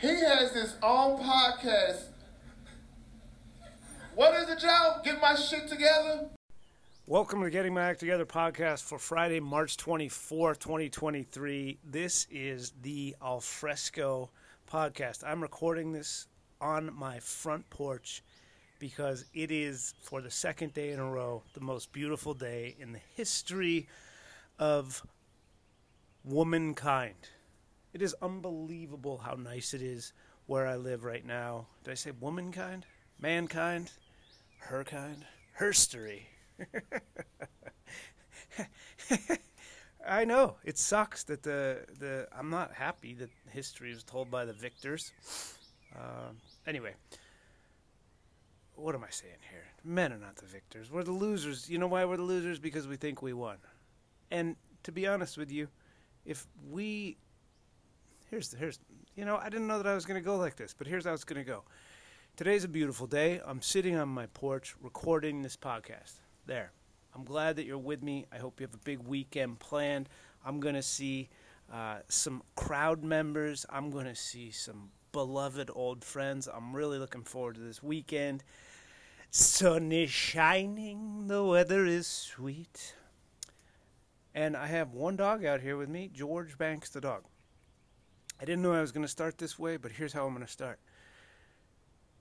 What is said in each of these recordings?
He has his own podcast. What is it, Joe? Get my shit together. Welcome to Getting My Act Together podcast for Friday, March 24th, 2023. This is the Alfresco podcast. I'm recording this on my front porch because it is, for the second day in a row, the most beautiful day in the history of womankind. It is unbelievable how nice it is where I live right now. Did I say womankind? Mankind? Her kind? Herstory. I know it sucks that the the I'm not happy that history is told by the victors. Uh, anyway, what am I saying here? Men are not the victors. We're the losers. You know why we're the losers? Because we think we won. And to be honest with you, if we here's here's you know I didn't know that I was going to go like this, but here's how it's going to go. Today's a beautiful day. I'm sitting on my porch recording this podcast. There. I'm glad that you're with me. I hope you have a big weekend planned. I'm going to see uh, some crowd members. I'm going to see some beloved old friends. I'm really looking forward to this weekend. Sun is shining, the weather is sweet. And I have one dog out here with me, George Banks the dog. I didn't know I was going to start this way, but here's how I'm going to start.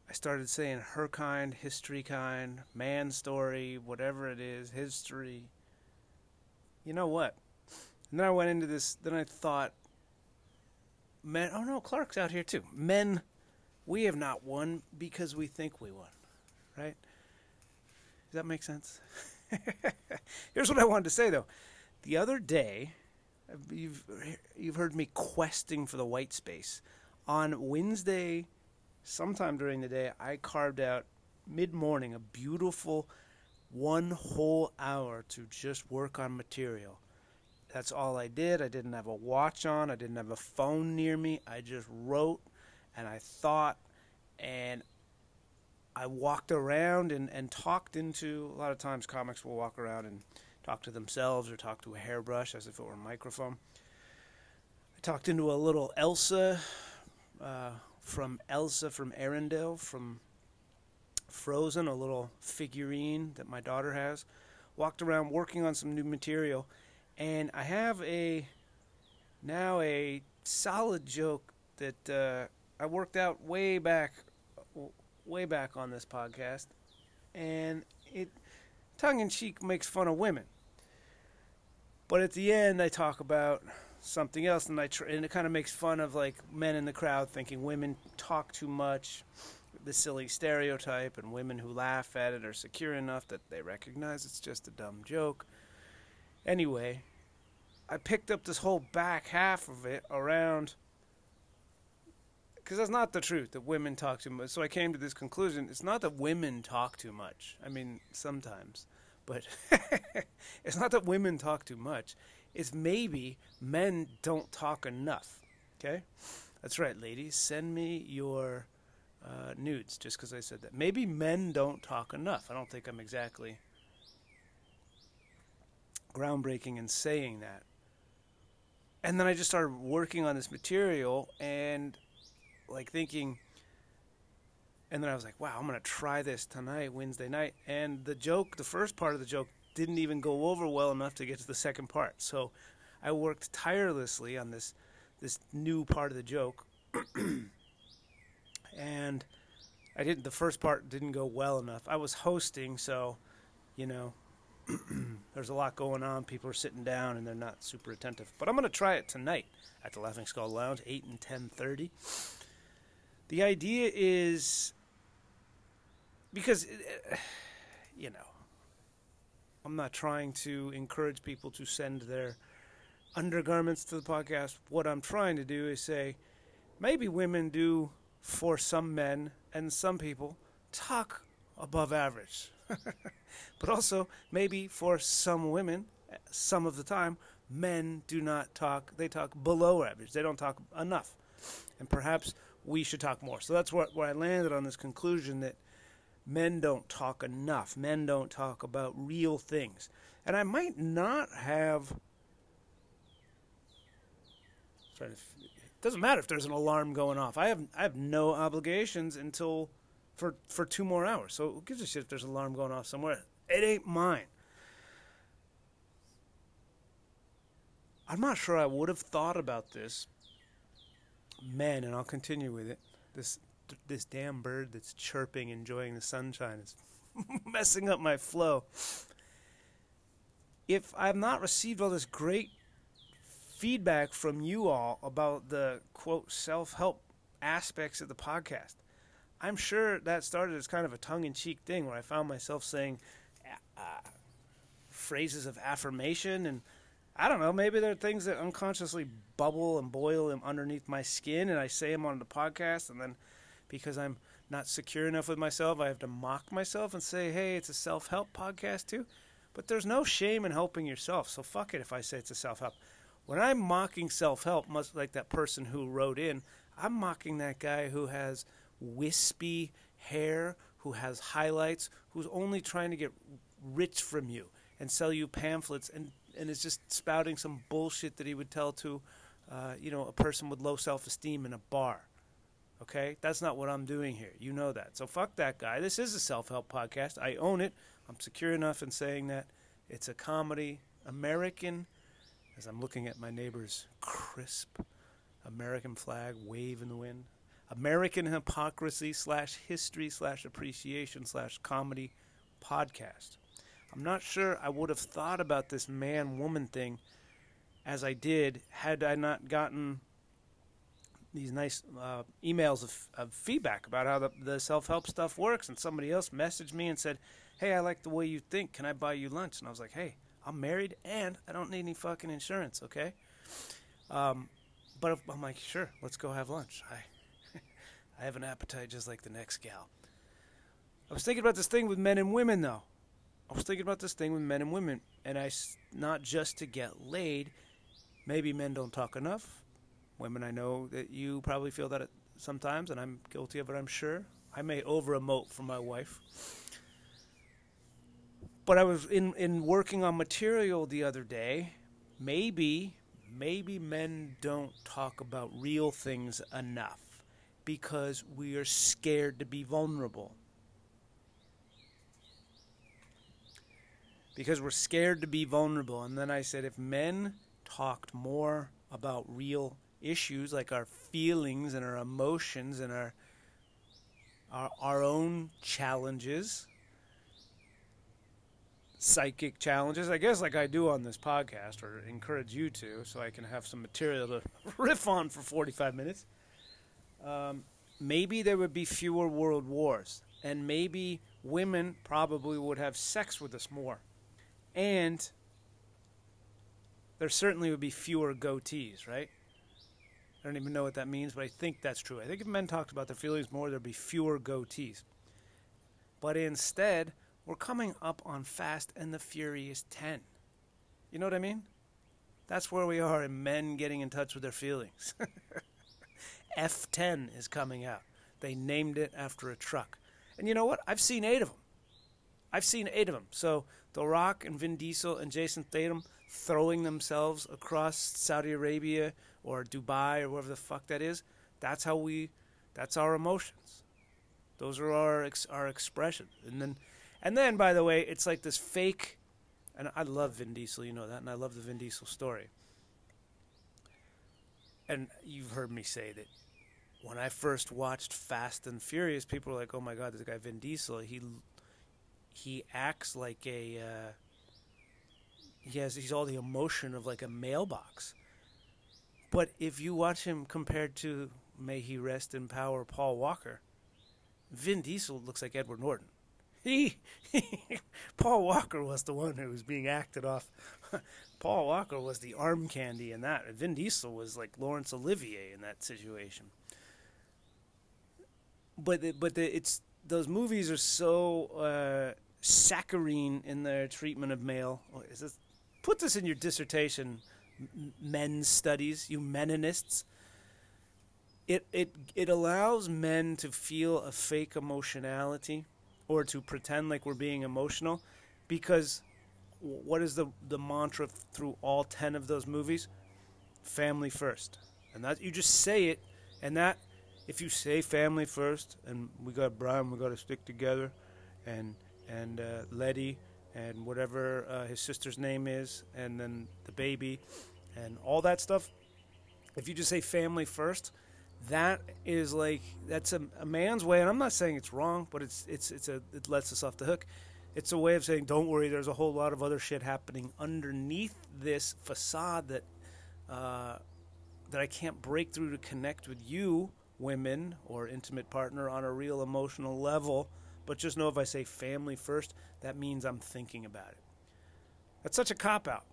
I started saying her kind, history kind, man story, whatever it is, history. You know what? And then I went into this, then I thought, men, oh no, Clark's out here too. Men, we have not won because we think we won, right? Does that make sense? Here's what I wanted to say though. The other day, you've you've heard me questing for the white space. On Wednesday, sometime during the day, I carved out mid morning a beautiful one whole hour to just work on material. That's all I did. I didn't have a watch on. I didn't have a phone near me. I just wrote and I thought and I walked around and, and talked into a lot of times comics will walk around and talk to themselves or talk to a hairbrush as if it were a microphone. I talked into a little Elsa uh, from Elsa from Arendelle from Frozen, a little figurine that my daughter has. Walked around working on some new material, and I have a now a solid joke that uh, I worked out way back, way back on this podcast, and it tongue in cheek makes fun of women. But at the end, I talk about something else, and I tr- and it kind of makes fun of like men in the crowd thinking women talk too much, the silly stereotype, and women who laugh at it are secure enough that they recognize it's just a dumb joke. Anyway, I picked up this whole back half of it around because that's not the truth that women talk too much. So I came to this conclusion: it's not that women talk too much. I mean, sometimes, but it's not that women talk too much. It's maybe men don't talk enough. Okay, that's right, ladies. Send me your uh, nudes just because I said that. Maybe men don't talk enough. I don't think I'm exactly groundbreaking in saying that. And then I just started working on this material and like thinking and then I was like, wow, I'm going to try this tonight, Wednesday night. And the joke, the first part of the joke didn't even go over well enough to get to the second part. So I worked tirelessly on this this new part of the joke. and I didn't the first part didn't go well enough. I was hosting, so you know, there's a lot going on. People are sitting down and they're not super attentive. But I'm going to try it tonight at the Laughing Skull Lounge, 8 and 10:30. The idea is because eh, you know, I'm not trying to encourage people to send their undergarments to the podcast. What I'm trying to do is say maybe women do for some men and some people talk above average. but also maybe for some women some of the time men do not talk they talk below average. They don't talk enough. And perhaps we should talk more. So that's where, where I landed on this conclusion that men don't talk enough. Men don't talk about real things. And I might not have. Trying to Doesn't matter if there's an alarm going off. I have I have no obligations until for for two more hours. So who gives a shit if there's an alarm going off somewhere? It ain't mine. I'm not sure I would have thought about this. Men, and I'll continue with it. This this damn bird that's chirping, enjoying the sunshine is messing up my flow. If I've not received all this great feedback from you all about the quote self help aspects of the podcast, I'm sure that started as kind of a tongue in cheek thing where I found myself saying uh, phrases of affirmation and I don't know, maybe there are things that unconsciously bubble and boil them underneath my skin and I say them on the podcast and then because I'm not secure enough with myself, I have to mock myself and say, hey, it's a self help podcast too. But there's no shame in helping yourself. So fuck it if I say it's a self help. When I'm mocking self help, much like that person who wrote in, I'm mocking that guy who has wispy hair, who has highlights, who's only trying to get rich from you and sell you pamphlets and, and is just spouting some bullshit that he would tell to, uh, you know, a person with low self esteem in a bar. Okay? That's not what I'm doing here. You know that. So fuck that guy. This is a self help podcast. I own it. I'm secure enough in saying that it's a comedy, American, as I'm looking at my neighbor's crisp American flag wave in the wind. American hypocrisy slash history slash appreciation slash comedy podcast. I'm not sure I would have thought about this man woman thing as I did had I not gotten these nice uh, emails of, of, feedback about how the, the self help stuff works. And somebody else messaged me and said, Hey, I like the way you think. Can I buy you lunch? And I was like, Hey, I'm married and I don't need any fucking insurance, okay? Um, but I'm like, Sure, let's go have lunch. I, I have an appetite just like the next gal. I was thinking about this thing with men and women, though. I was thinking about this thing with men and women, and I not just to get laid. Maybe men don't talk enough women, I know that you probably feel that sometimes, and I'm guilty of it, I'm sure. I may over emote for my wife. But I was in, in working on material the other day. Maybe, maybe men don't talk about real things enough because we are scared to be vulnerable. Because we're scared to be vulnerable. And then I said, if men talked more about real issues like our feelings and our emotions and our our, our own challenges. Psychic challenges i guess like i do on this podcast or encourage you to so i can have some material to riff on for 45 minutes. Um, maybe there would be fewer world wars and maybe women probably would have sex with us more. And there certainly would be fewer goatees right I don't even know what that means, but I think that's true. I think if men talked about their feelings more, there'd be fewer goatees. But instead, we're coming up on Fast and the Furious 10. You know what I mean? That's where we are in men getting in touch with their feelings. F10 is coming out. They named it after a truck. And you know what? I've seen eight of them. I've seen eight of them. So The Rock and Vin Diesel and Jason Statham throwing themselves across Saudi Arabia or Dubai or wherever the fuck that is. That's how we. That's our emotions. Those are our ex, our expressions. And then, and then by the way, it's like this fake. And I love Vin Diesel, you know that, and I love the Vin Diesel story. And you've heard me say that when I first watched Fast and Furious, people were like, "Oh my God, this guy Vin Diesel, he he acts like a uh, he has he's all the emotion of like a mailbox." But if you watch him compared to, may he rest in power, Paul Walker, Vin Diesel looks like Edward Norton. He, Paul Walker was the one who was being acted off. Paul Walker was the arm candy in that. Vin Diesel was like Laurence Olivier in that situation. But the, but the, it's those movies are so uh, saccharine in their treatment of male. Oh, this, put this in your dissertation men's studies, you meninists. It, it, it allows men to feel a fake emotionality or to pretend like we're being emotional because what is the, the mantra through all 10 of those movies? Family first. and that you just say it, and that if you say family first, and we got Brian, we got to stick together, and and uh, Letty, and whatever uh, his sister's name is, and then the baby, and all that stuff. If you just say family first, that is like that's a, a man's way, and I'm not saying it's wrong, but it's it's it's a it lets us off the hook. It's a way of saying, don't worry, there's a whole lot of other shit happening underneath this facade that uh, that I can't break through to connect with you, women or intimate partner, on a real emotional level. But just know if I say family first, that means I'm thinking about it. That's such a cop out.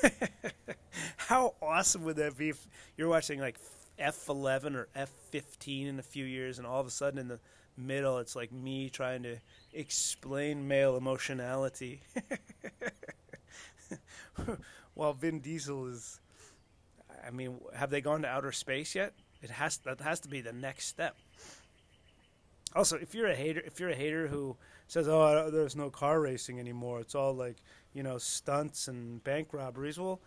How awesome would that be if you're watching like F11 or F15 in a few years, and all of a sudden in the middle, it's like me trying to explain male emotionality. While Vin Diesel is, I mean, have they gone to outer space yet? It has that has to be the next step. Also, if you're a hater, if you're a hater who says, "Oh, there's no car racing anymore. It's all like you know stunts and bank robberies," well,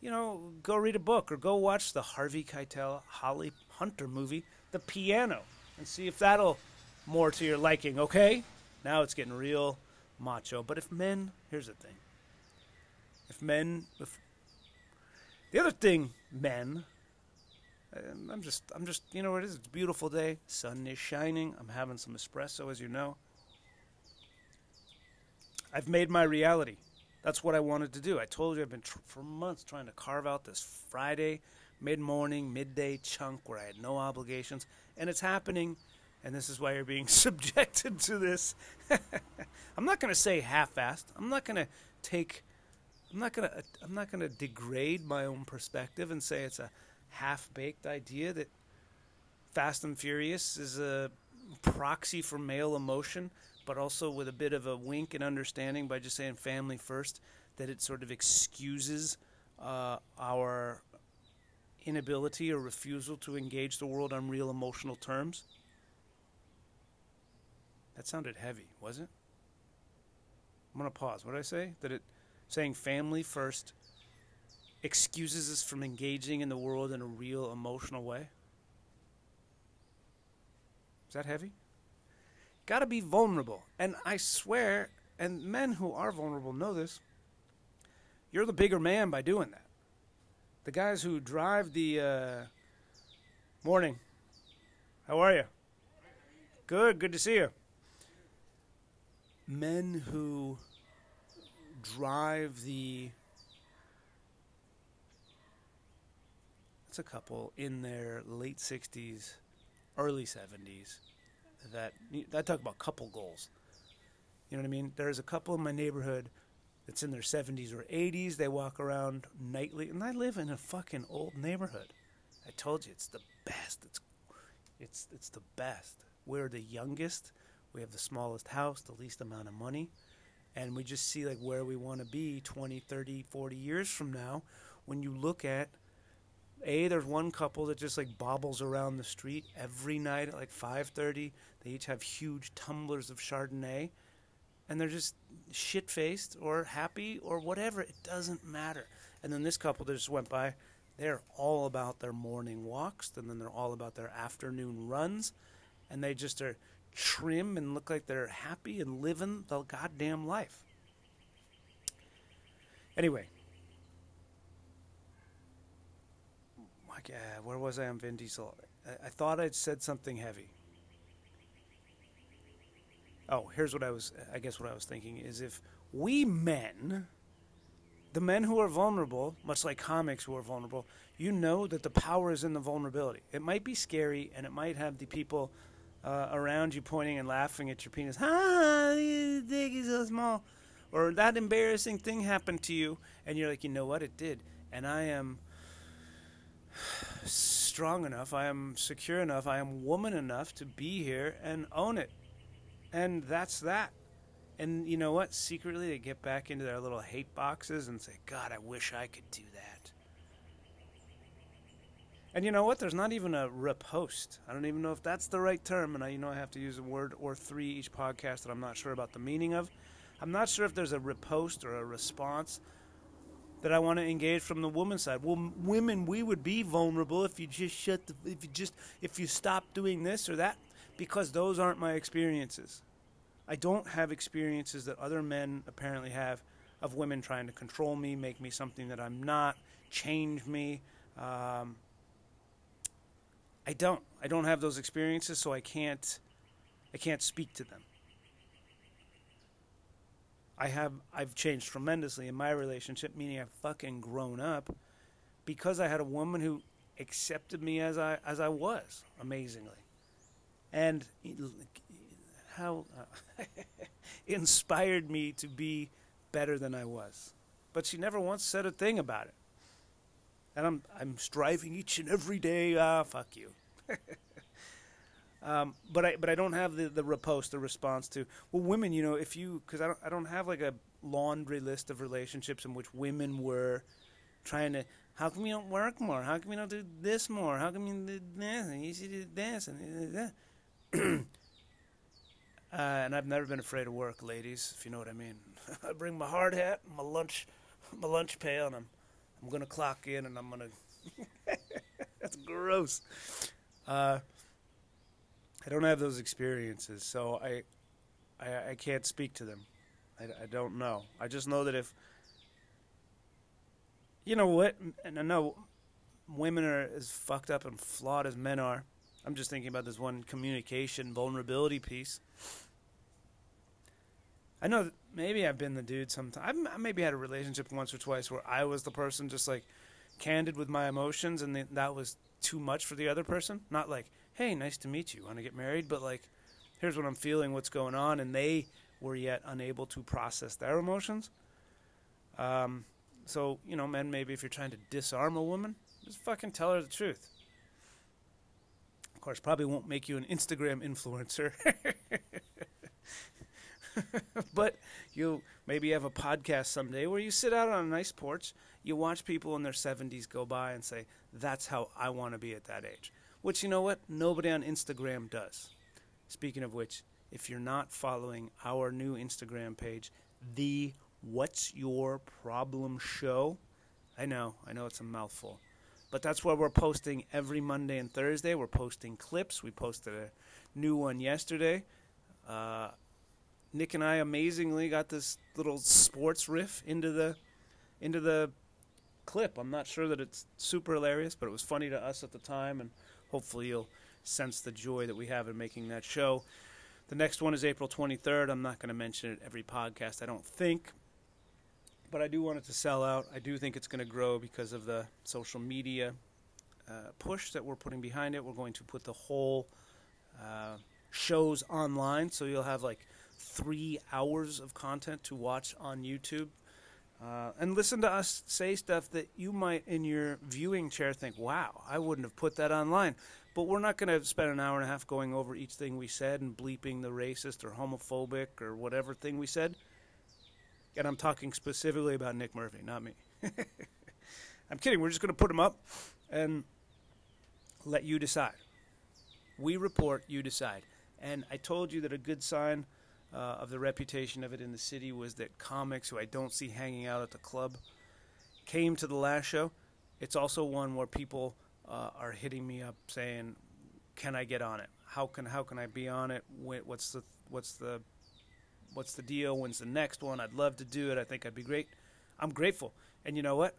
you know, go read a book or go watch the Harvey Keitel Holly Hunter movie, The Piano, and see if that'll more to your liking. Okay, now it's getting real macho. But if men, here's the thing: if men, if the other thing, men. I'm just, I'm just, you know what it is? It's a beautiful day. Sun is shining. I'm having some espresso, as you know. I've made my reality. That's what I wanted to do. I told you I've been tr- for months trying to carve out this Friday, mid morning, midday chunk where I had no obligations, and it's happening. And this is why you're being subjected to this. I'm not going to say half-assed. I'm not going to take. I'm not going to. I'm not going to degrade my own perspective and say it's a half-baked idea that Fast and Furious is a proxy for male emotion but also with a bit of a wink and understanding by just saying family first, that it sort of excuses uh, our inability or refusal to engage the world on real emotional terms. That sounded heavy, was it? I'm going to pause. What did I say? That it saying family first excuses us from engaging in the world in a real emotional way? Is that heavy? got to be vulnerable. And I swear, and men who are vulnerable know this, you're the bigger man by doing that. The guys who drive the uh, morning. How are you? Good, good to see you. Men who drive the. A couple in their late 60s, early 70s that I talk about couple goals. You know what I mean? There's a couple in my neighborhood that's in their 70s or 80s. They walk around nightly, and I live in a fucking old neighborhood. I told you it's the best. It's it's it's the best. We're the youngest. We have the smallest house, the least amount of money, and we just see like where we want to be 20, 30, 40 years from now when you look at a there's one couple that just like bobbles around the street every night at like 5:30. They each have huge tumblers of Chardonnay, and they're just shit faced or happy or whatever. It doesn't matter. And then this couple that just went by, they're all about their morning walks, and then they're all about their afternoon runs, and they just are trim and look like they're happy and living the goddamn life. Anyway, uh, where was I on Vin Diesel? I, I thought I'd said something heavy. Oh, here's what I was. I guess what I was thinking is if we men, the men who are vulnerable, much like comics who are vulnerable, you know that the power is in the vulnerability. It might be scary, and it might have the people uh, around you pointing and laughing at your penis. Ah, your dick is so small. Or that embarrassing thing happened to you, and you're like, you know what, it did, and I am strong enough, I am secure enough, I am woman enough to be here and own it. And that's that. And you know what? Secretly, they get back into their little hate boxes and say, God, I wish I could do that. And you know what? There's not even a repost. I don't even know if that's the right term. And I, you know, I have to use a word or three each podcast that I'm not sure about the meaning of. I'm not sure if there's a repost or a response that I want to engage from the woman's side. Well, women, we would be vulnerable if you just shut the, if you just, if you stop doing this or that, because those aren't my experiences. I don't have experiences that other men apparently have of women trying to control me, make me something that I'm not, change me. Um, I don't. I don't have those experiences, so I can't. I can't speak to them. I have. I've changed tremendously in my relationship, meaning I've fucking grown up, because I had a woman who accepted me as I as I was, amazingly, and how uh, inspired me to be better than I was. But she never once said a thing about it. And I'm I'm striving each and every day. Ah, fuck you. um, but I but I don't have the the repost, the response to well, women. You know, if you because I don't I don't have like a laundry list of relationships in which women were trying to. How come you don't work more? How come you don't do this more? How come you do this and you should do this and that? Uh, and I've never been afraid of work, ladies, if you know what I mean. I bring my hard hat, and my lunch, my lunch pail, and I'm, I'm gonna clock in, and I'm gonna. That's gross. Uh, I don't have those experiences, so I, I, I can't speak to them. I, I don't know. I just know that if. You know what? And I know women are as fucked up and flawed as men are. I'm just thinking about this one communication vulnerability piece. I know maybe I've been the dude sometimes. I maybe had a relationship once or twice where I was the person just like candid with my emotions, and that was too much for the other person. Not like, hey, nice to meet you, want to get married, but like, here's what I'm feeling, what's going on, and they were yet unable to process their emotions. Um, so you know, men, maybe if you're trying to disarm a woman, just fucking tell her the truth. Of course, probably won't make you an Instagram influencer. but you maybe have a podcast someday where you sit out on a nice porch, you watch people in their 70s go by and say, That's how I want to be at that age. Which, you know what? Nobody on Instagram does. Speaking of which, if you're not following our new Instagram page, the What's Your Problem Show, I know, I know it's a mouthful. But that's where we're posting every Monday and Thursday. We're posting clips. We posted a new one yesterday. Uh, Nick and I amazingly got this little sports riff into the into the clip. I'm not sure that it's super hilarious, but it was funny to us at the time, and hopefully you'll sense the joy that we have in making that show. The next one is April 23rd. I'm not going to mention it every podcast, I don't think, but I do want it to sell out. I do think it's going to grow because of the social media uh, push that we're putting behind it. We're going to put the whole uh, shows online, so you'll have like three hours of content to watch on YouTube. Uh, and listen to us say stuff that you might in your viewing chair think, wow, I wouldn't have put that online. But we're not going to spend an hour and a half going over each thing we said and bleeping the racist or homophobic or whatever thing we said. And I'm talking specifically about Nick Murphy, not me. I'm kidding. We're just going to put them up and let you decide. We report, you decide. And I told you that a good sign uh, of the reputation of it in the city was that comics who I don't see hanging out at the club came to the last show. It's also one where people uh, are hitting me up saying, "Can I get on it? How can how can I be on it? What's the what's the what's the deal? When's the next one? I'd love to do it. I think I'd be great. I'm grateful. And you know what?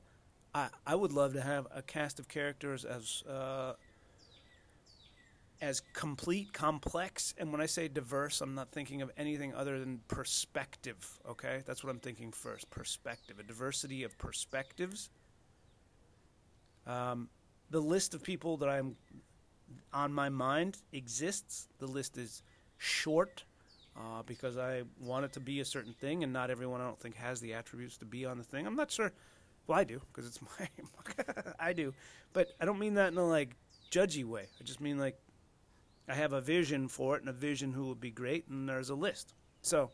I I would love to have a cast of characters as uh, as complete, complex, and when I say diverse, I'm not thinking of anything other than perspective, okay? That's what I'm thinking first perspective, a diversity of perspectives. Um, the list of people that I'm on my mind exists. The list is short uh, because I want it to be a certain thing, and not everyone I don't think has the attributes to be on the thing. I'm not sure. Well, I do because it's my. I do, but I don't mean that in a like judgy way. I just mean like I have a vision for it and a vision who would be great, and there's a list. So,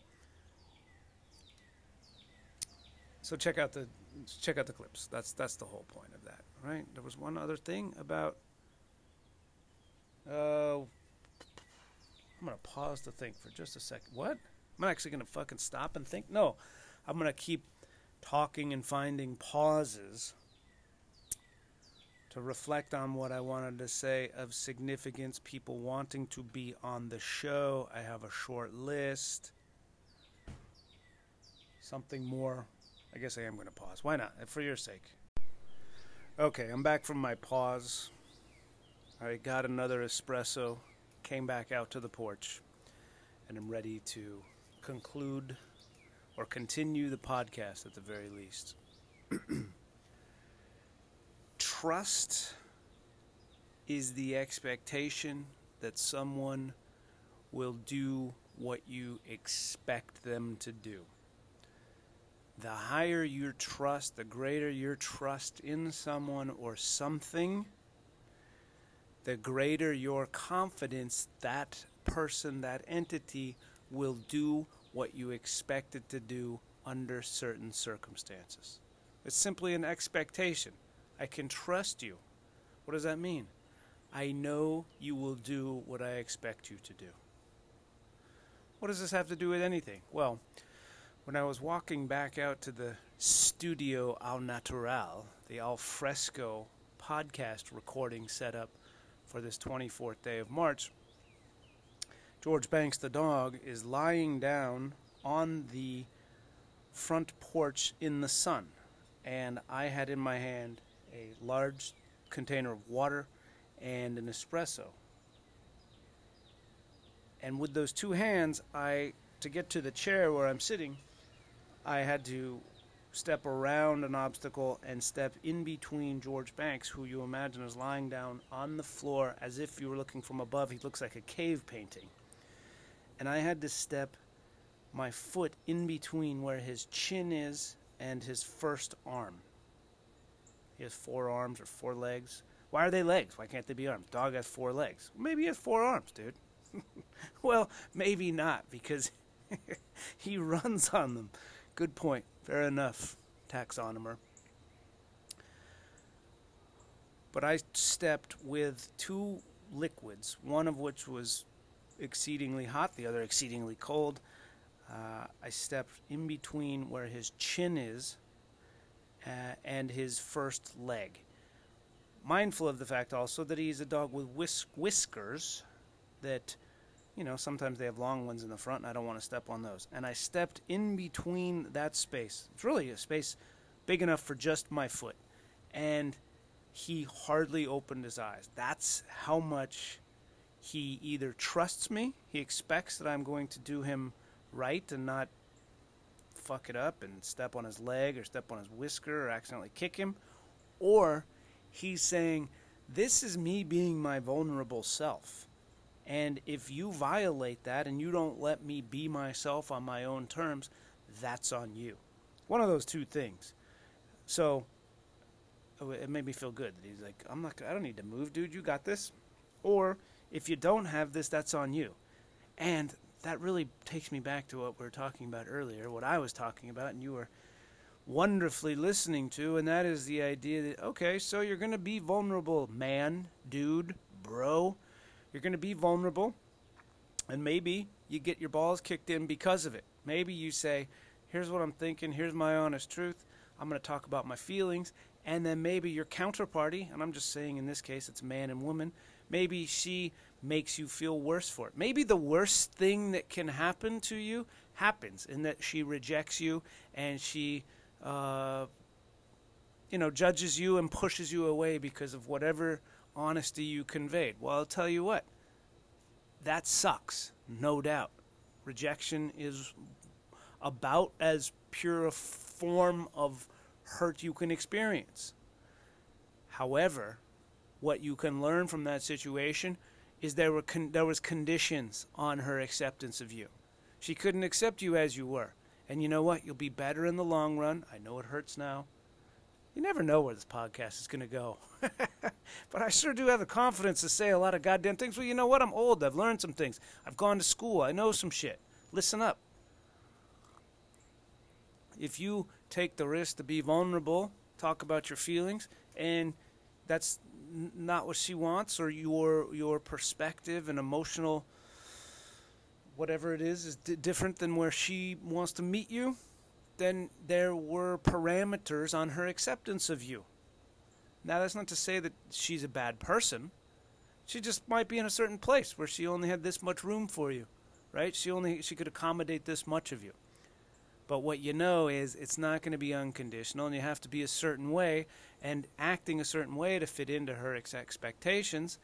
so check out the check out the clips. That's that's the whole point of that, right? There was one other thing about. Uh, I'm gonna pause to think for just a second. What? I'm actually gonna fucking stop and think. No, I'm gonna keep talking and finding pauses to reflect on what I wanted to say of significance, people wanting to be on the show. I have a short list. Something more. I guess I am going to pause. Why not? For your sake. Okay, I'm back from my pause. I got another espresso, came back out to the porch, and I'm ready to conclude or continue the podcast at the very least. Trust is the expectation that someone will do what you expect them to do. The higher your trust, the greater your trust in someone or something, the greater your confidence that person, that entity will do what you expect it to do under certain circumstances. It's simply an expectation. I can trust you. What does that mean? I know you will do what I expect you to do. What does this have to do with anything? Well, when I was walking back out to the studio Al Natural, the al fresco podcast recording setup for this 24th day of March, George Banks the dog is lying down on the front porch in the sun. And I had in my hand a large container of water and an espresso. And with those two hands, I to get to the chair where I'm sitting, I had to step around an obstacle and step in between George Banks, who you imagine is lying down on the floor as if you were looking from above. He looks like a cave painting. And I had to step my foot in between where his chin is and his first arm. He has four arms or four legs. Why are they legs? Why can't they be arms? Dog has four legs. Maybe he has four arms, dude. well, maybe not because he runs on them. Good point. Fair enough, taxonomer. But I stepped with two liquids, one of which was exceedingly hot, the other exceedingly cold. Uh, I stepped in between where his chin is uh, and his first leg. Mindful of the fact also that he's a dog with whisk- whiskers that, you know, sometimes they have long ones in the front, and I don't want to step on those. And I stepped in between that space. It's really a space big enough for just my foot. And he hardly opened his eyes. That's how much he either trusts me, he expects that I'm going to do him right and not fuck it up and step on his leg or step on his whisker or accidentally kick him, or he's saying, This is me being my vulnerable self. And if you violate that and you don't let me be myself on my own terms, that's on you. One of those two things. So oh, it made me feel good that he's like, I'm not, I don't need to move, dude. You got this. Or if you don't have this, that's on you. And that really takes me back to what we were talking about earlier, what I was talking about, and you were wonderfully listening to, and that is the idea that, okay, so you're going to be vulnerable, man, dude, bro. You're going to be vulnerable, and maybe you get your balls kicked in because of it. Maybe you say, here's what I'm thinking, here's my honest truth. I'm going to talk about my feelings, and then maybe your counterparty, and I'm just saying in this case it's man and woman, maybe she makes you feel worse for it. Maybe the worst thing that can happen to you happens in that she rejects you and she, uh, you know, judges you and pushes you away because of whatever honesty you conveyed. Well, I'll tell you what, that sucks, no doubt. Rejection is about as pure a form of hurt you can experience. However, what you can learn from that situation is there were con- there was conditions on her acceptance of you. She couldn't accept you as you were. And you know what? You'll be better in the long run. I know it hurts now. You never know where this podcast is going to go. but I sure do have the confidence to say a lot of goddamn things. Well, you know what? I'm old. I've learned some things. I've gone to school. I know some shit. Listen up. If you take the risk to be vulnerable, talk about your feelings, and that's not what she wants or your your perspective and emotional whatever it is is d- different than where she wants to meet you then there were parameters on her acceptance of you. Now, that's not to say that she's a bad person. She just might be in a certain place where she only had this much room for you, right? She only she could accommodate this much of you. But what you know is it's not going to be unconditional, and you have to be a certain way, and acting a certain way to fit into her ex- expectations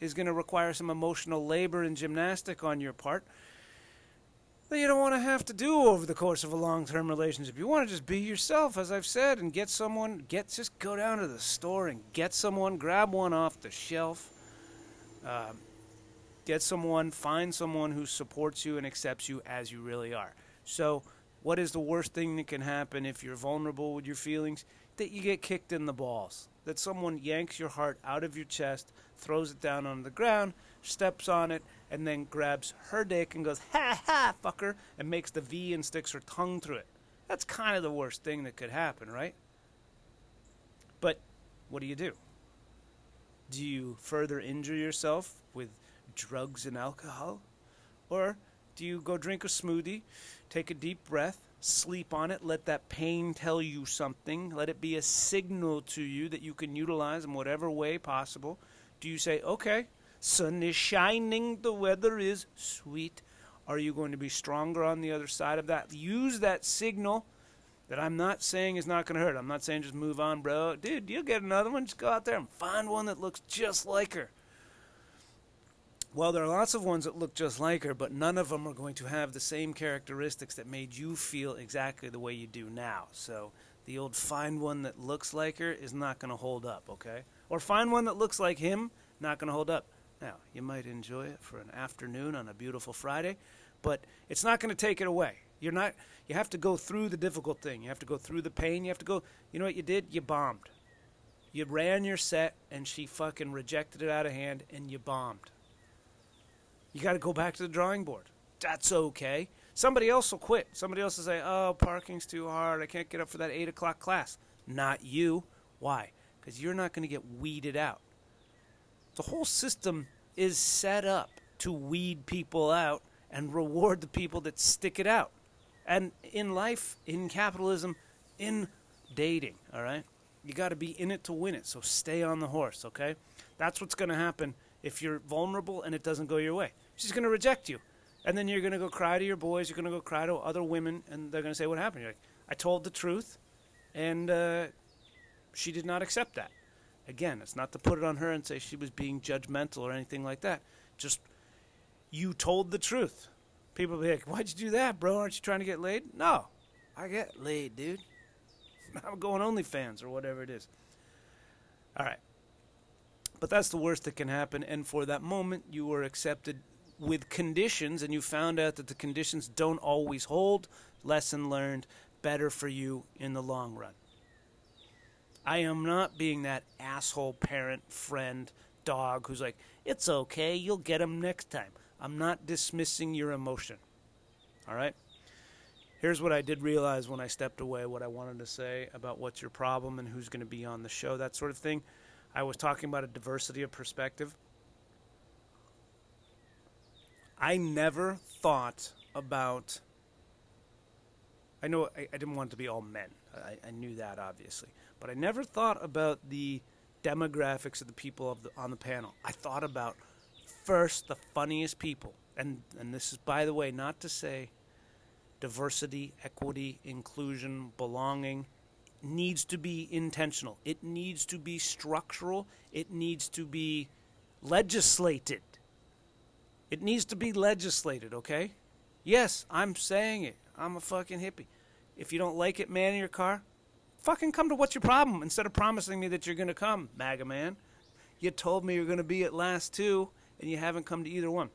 is going to require some emotional labor and gymnastic on your part that you don't want to have to do over the course of a long-term relationship. You want to just be yourself, as I've said, and get someone. Get just go down to the store and get someone. Grab one off the shelf. Uh, get someone. Find someone who supports you and accepts you as you really are. So, what is the worst thing that can happen if you're vulnerable with your feelings? That you get kicked in the balls. That someone yanks your heart out of your chest, throws it down on the ground, steps on it, and then grabs her dick and goes, ha ha, fucker, and makes the V and sticks her tongue through it. That's kind of the worst thing that could happen, right? But what do you do? Do you further injure yourself with drugs and alcohol? Or do you go drink a smoothie, take a deep breath, sleep on it, let that pain tell you something, let it be a signal to you that you can utilize in whatever way possible? Do you say, okay, sun is shining, the weather is sweet? Are you going to be stronger on the other side of that? Use that signal that I'm not saying is not going to hurt. I'm not saying just move on, bro. Dude, you'll get another one. Just go out there and find one that looks just like her. Well, there are lots of ones that look just like her, but none of them are going to have the same characteristics that made you feel exactly the way you do now. So the old find one that looks like her is not going to hold up, okay? Or find one that looks like him, not going to hold up. Now, you might enjoy it for an afternoon on a beautiful Friday, but it's not going to take it away. You're not you have to go through the difficult thing. You have to go through the pain. You have to go You know what you did? You bombed. You ran your set and she fucking rejected it out of hand and you bombed. You got to go back to the drawing board. That's okay. Somebody else will quit. Somebody else will say, "Oh, parking's too hard. I can't get up for that eight o'clock class." Not you. Why? Because you're not going to get weeded out. The whole system is set up to weed people out and reward the people that stick it out. And in life, in capitalism, in dating, all right? You got to be in it to win it. So stay on the horse, okay? That's what's going to happen if you're vulnerable and it doesn't go your way. She's going to reject you. And then you're going to go cry to your boys, you're going to go cry to other women, and they're going to say, What happened? You're like, I told the truth, and uh, she did not accept that. Again, it's not to put it on her and say she was being judgmental or anything like that. Just, you told the truth. People be like, Why'd you do that, bro? Aren't you trying to get laid? No. I get laid, dude. I'm going OnlyFans or whatever it is. All right. But that's the worst that can happen. And for that moment, you were accepted with conditions, and you found out that the conditions don't always hold. Lesson learned. Better for you in the long run. I am not being that asshole parent, friend, dog who's like, it's okay, you'll get him next time. I'm not dismissing your emotion. All right? Here's what I did realize when I stepped away, what I wanted to say about what's your problem and who's going to be on the show, that sort of thing. I was talking about a diversity of perspective. I never thought about. I know I, I didn't want it to be all men. I, I, knew that obviously, but I never thought about the demographics of the people of the, on the panel. I thought about first the funniest people, and and this is by the way not to say diversity, equity, inclusion, belonging needs to be intentional. It needs to be structural. It needs to be legislated. It needs to be legislated, okay? Yes, I'm saying it. I'm a fucking hippie. If you don't like it, man, in your car, fucking come to what's your problem instead of promising me that you're going to come, MAGA man. You told me you're going to be at last two, and you haven't come to either one.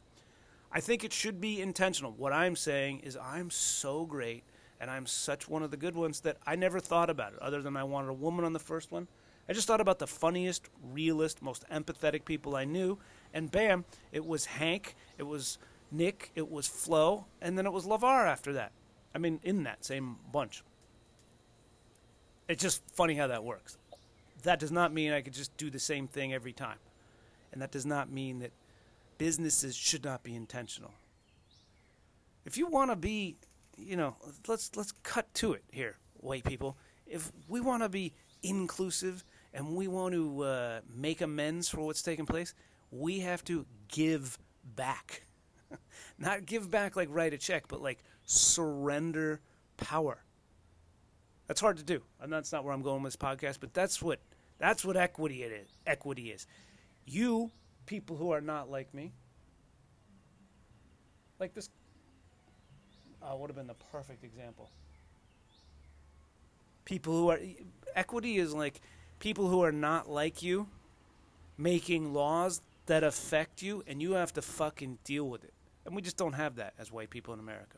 I think it should be intentional. What I'm saying is, I'm so great and I'm such one of the good ones that I never thought about it, other than I wanted a woman on the first one. I just thought about the funniest, realest, most empathetic people I knew, and bam, it was Hank, it was Nick, it was Flo, and then it was Lavar after that. I mean, in that same bunch. It's just funny how that works. That does not mean I could just do the same thing every time. And that does not mean that businesses should not be intentional. If you want to be you know, let's let's cut to it here, white people. If we want to be inclusive and we want to uh, make amends for what's taken place, we have to give back. Not give back like write a check, but like surrender power. That's hard to do, and that's not where I'm going with this podcast. But that's what that's what equity it is. Equity is. You people who are not like me, like this, uh, would have been the perfect example. People who are equity is like people who are not like you making laws that affect you, and you have to fucking deal with it. And we just don't have that as white people in America.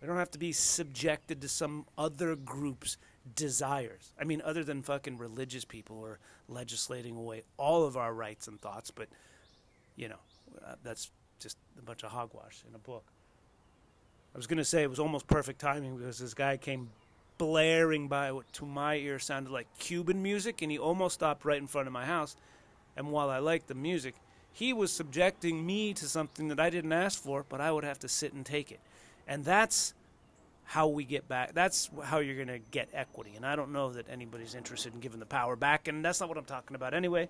We don't have to be subjected to some other group's desires. I mean, other than fucking religious people who are legislating away all of our rights and thoughts, but, you know, uh, that's just a bunch of hogwash in a book. I was going to say it was almost perfect timing because this guy came blaring by what to my ear sounded like Cuban music, and he almost stopped right in front of my house. And while I liked the music, he was subjecting me to something that I didn't ask for, but I would have to sit and take it. And that's how we get back. That's how you're going to get equity. And I don't know that anybody's interested in giving the power back. And that's not what I'm talking about anyway.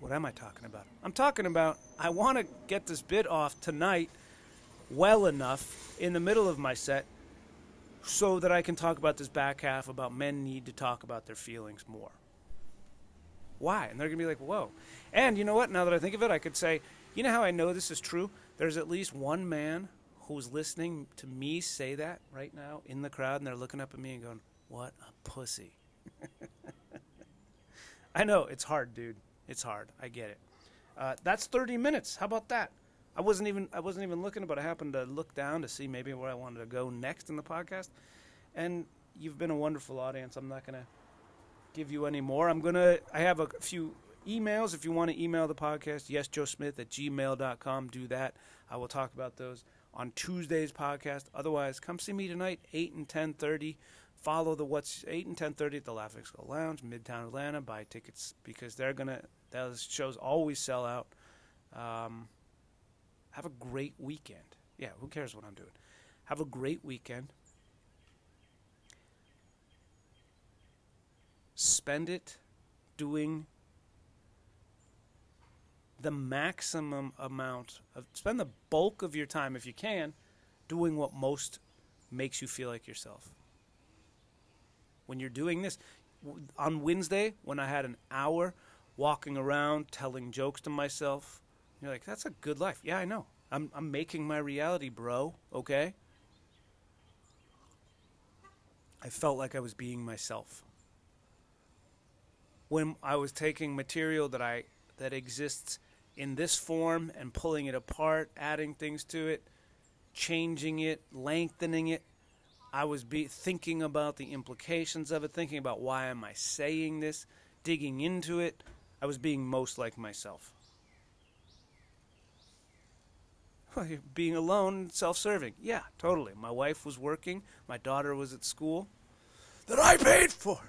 What am I talking about? I'm talking about I want to get this bit off tonight well enough in the middle of my set so that I can talk about this back half about men need to talk about their feelings more. Why? And they're going to be like, whoa. And you know what? Now that I think of it, I could say, you know how I know this is true? There's at least one man who's listening to me say that right now in the crowd, and they're looking up at me and going, what a pussy. I know, it's hard, dude. It's hard. I get it. Uh, that's 30 minutes. How about that? I wasn't even I wasn't even looking, but I happened to look down to see maybe where I wanted to go next in the podcast. And you've been a wonderful audience. I'm not gonna give you any more. I'm gonna I have a few emails if you want to email the podcast, yes, Joe Smith at gmail.com. Do that. I will talk about those on Tuesday's podcast. Otherwise, come see me tonight, eight and ten thirty. Follow the what's eight and ten thirty at the Laughing Skull Lounge, Midtown Atlanta. Buy tickets because they're gonna those shows always sell out. Um, have a great weekend. Yeah, who cares what I'm doing? Have a great weekend. Spend it doing the maximum amount of spend the bulk of your time if you can doing what most makes you feel like yourself. When you're doing this on Wednesday when I had an hour walking around telling jokes to myself, you're like, that's a good life. Yeah, I know. I'm I'm making my reality, bro. Okay. I felt like I was being myself. When I was taking material that I that exists in this form and pulling it apart, adding things to it, changing it, lengthening it, I was be thinking about the implications of it, thinking about why am I saying this, digging into it. I was being most like myself. Being alone, self-serving. Yeah, totally. My wife was working. My daughter was at school that I paid for.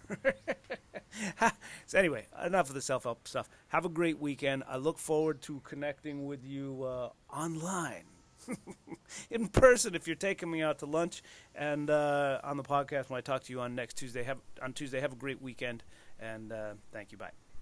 so anyway, enough of the self-help stuff. Have a great weekend. I look forward to connecting with you uh, online. in person if you're taking me out to lunch and uh, on the podcast when I talk to you on next Tuesday have on Tuesday have a great weekend and uh, thank you bye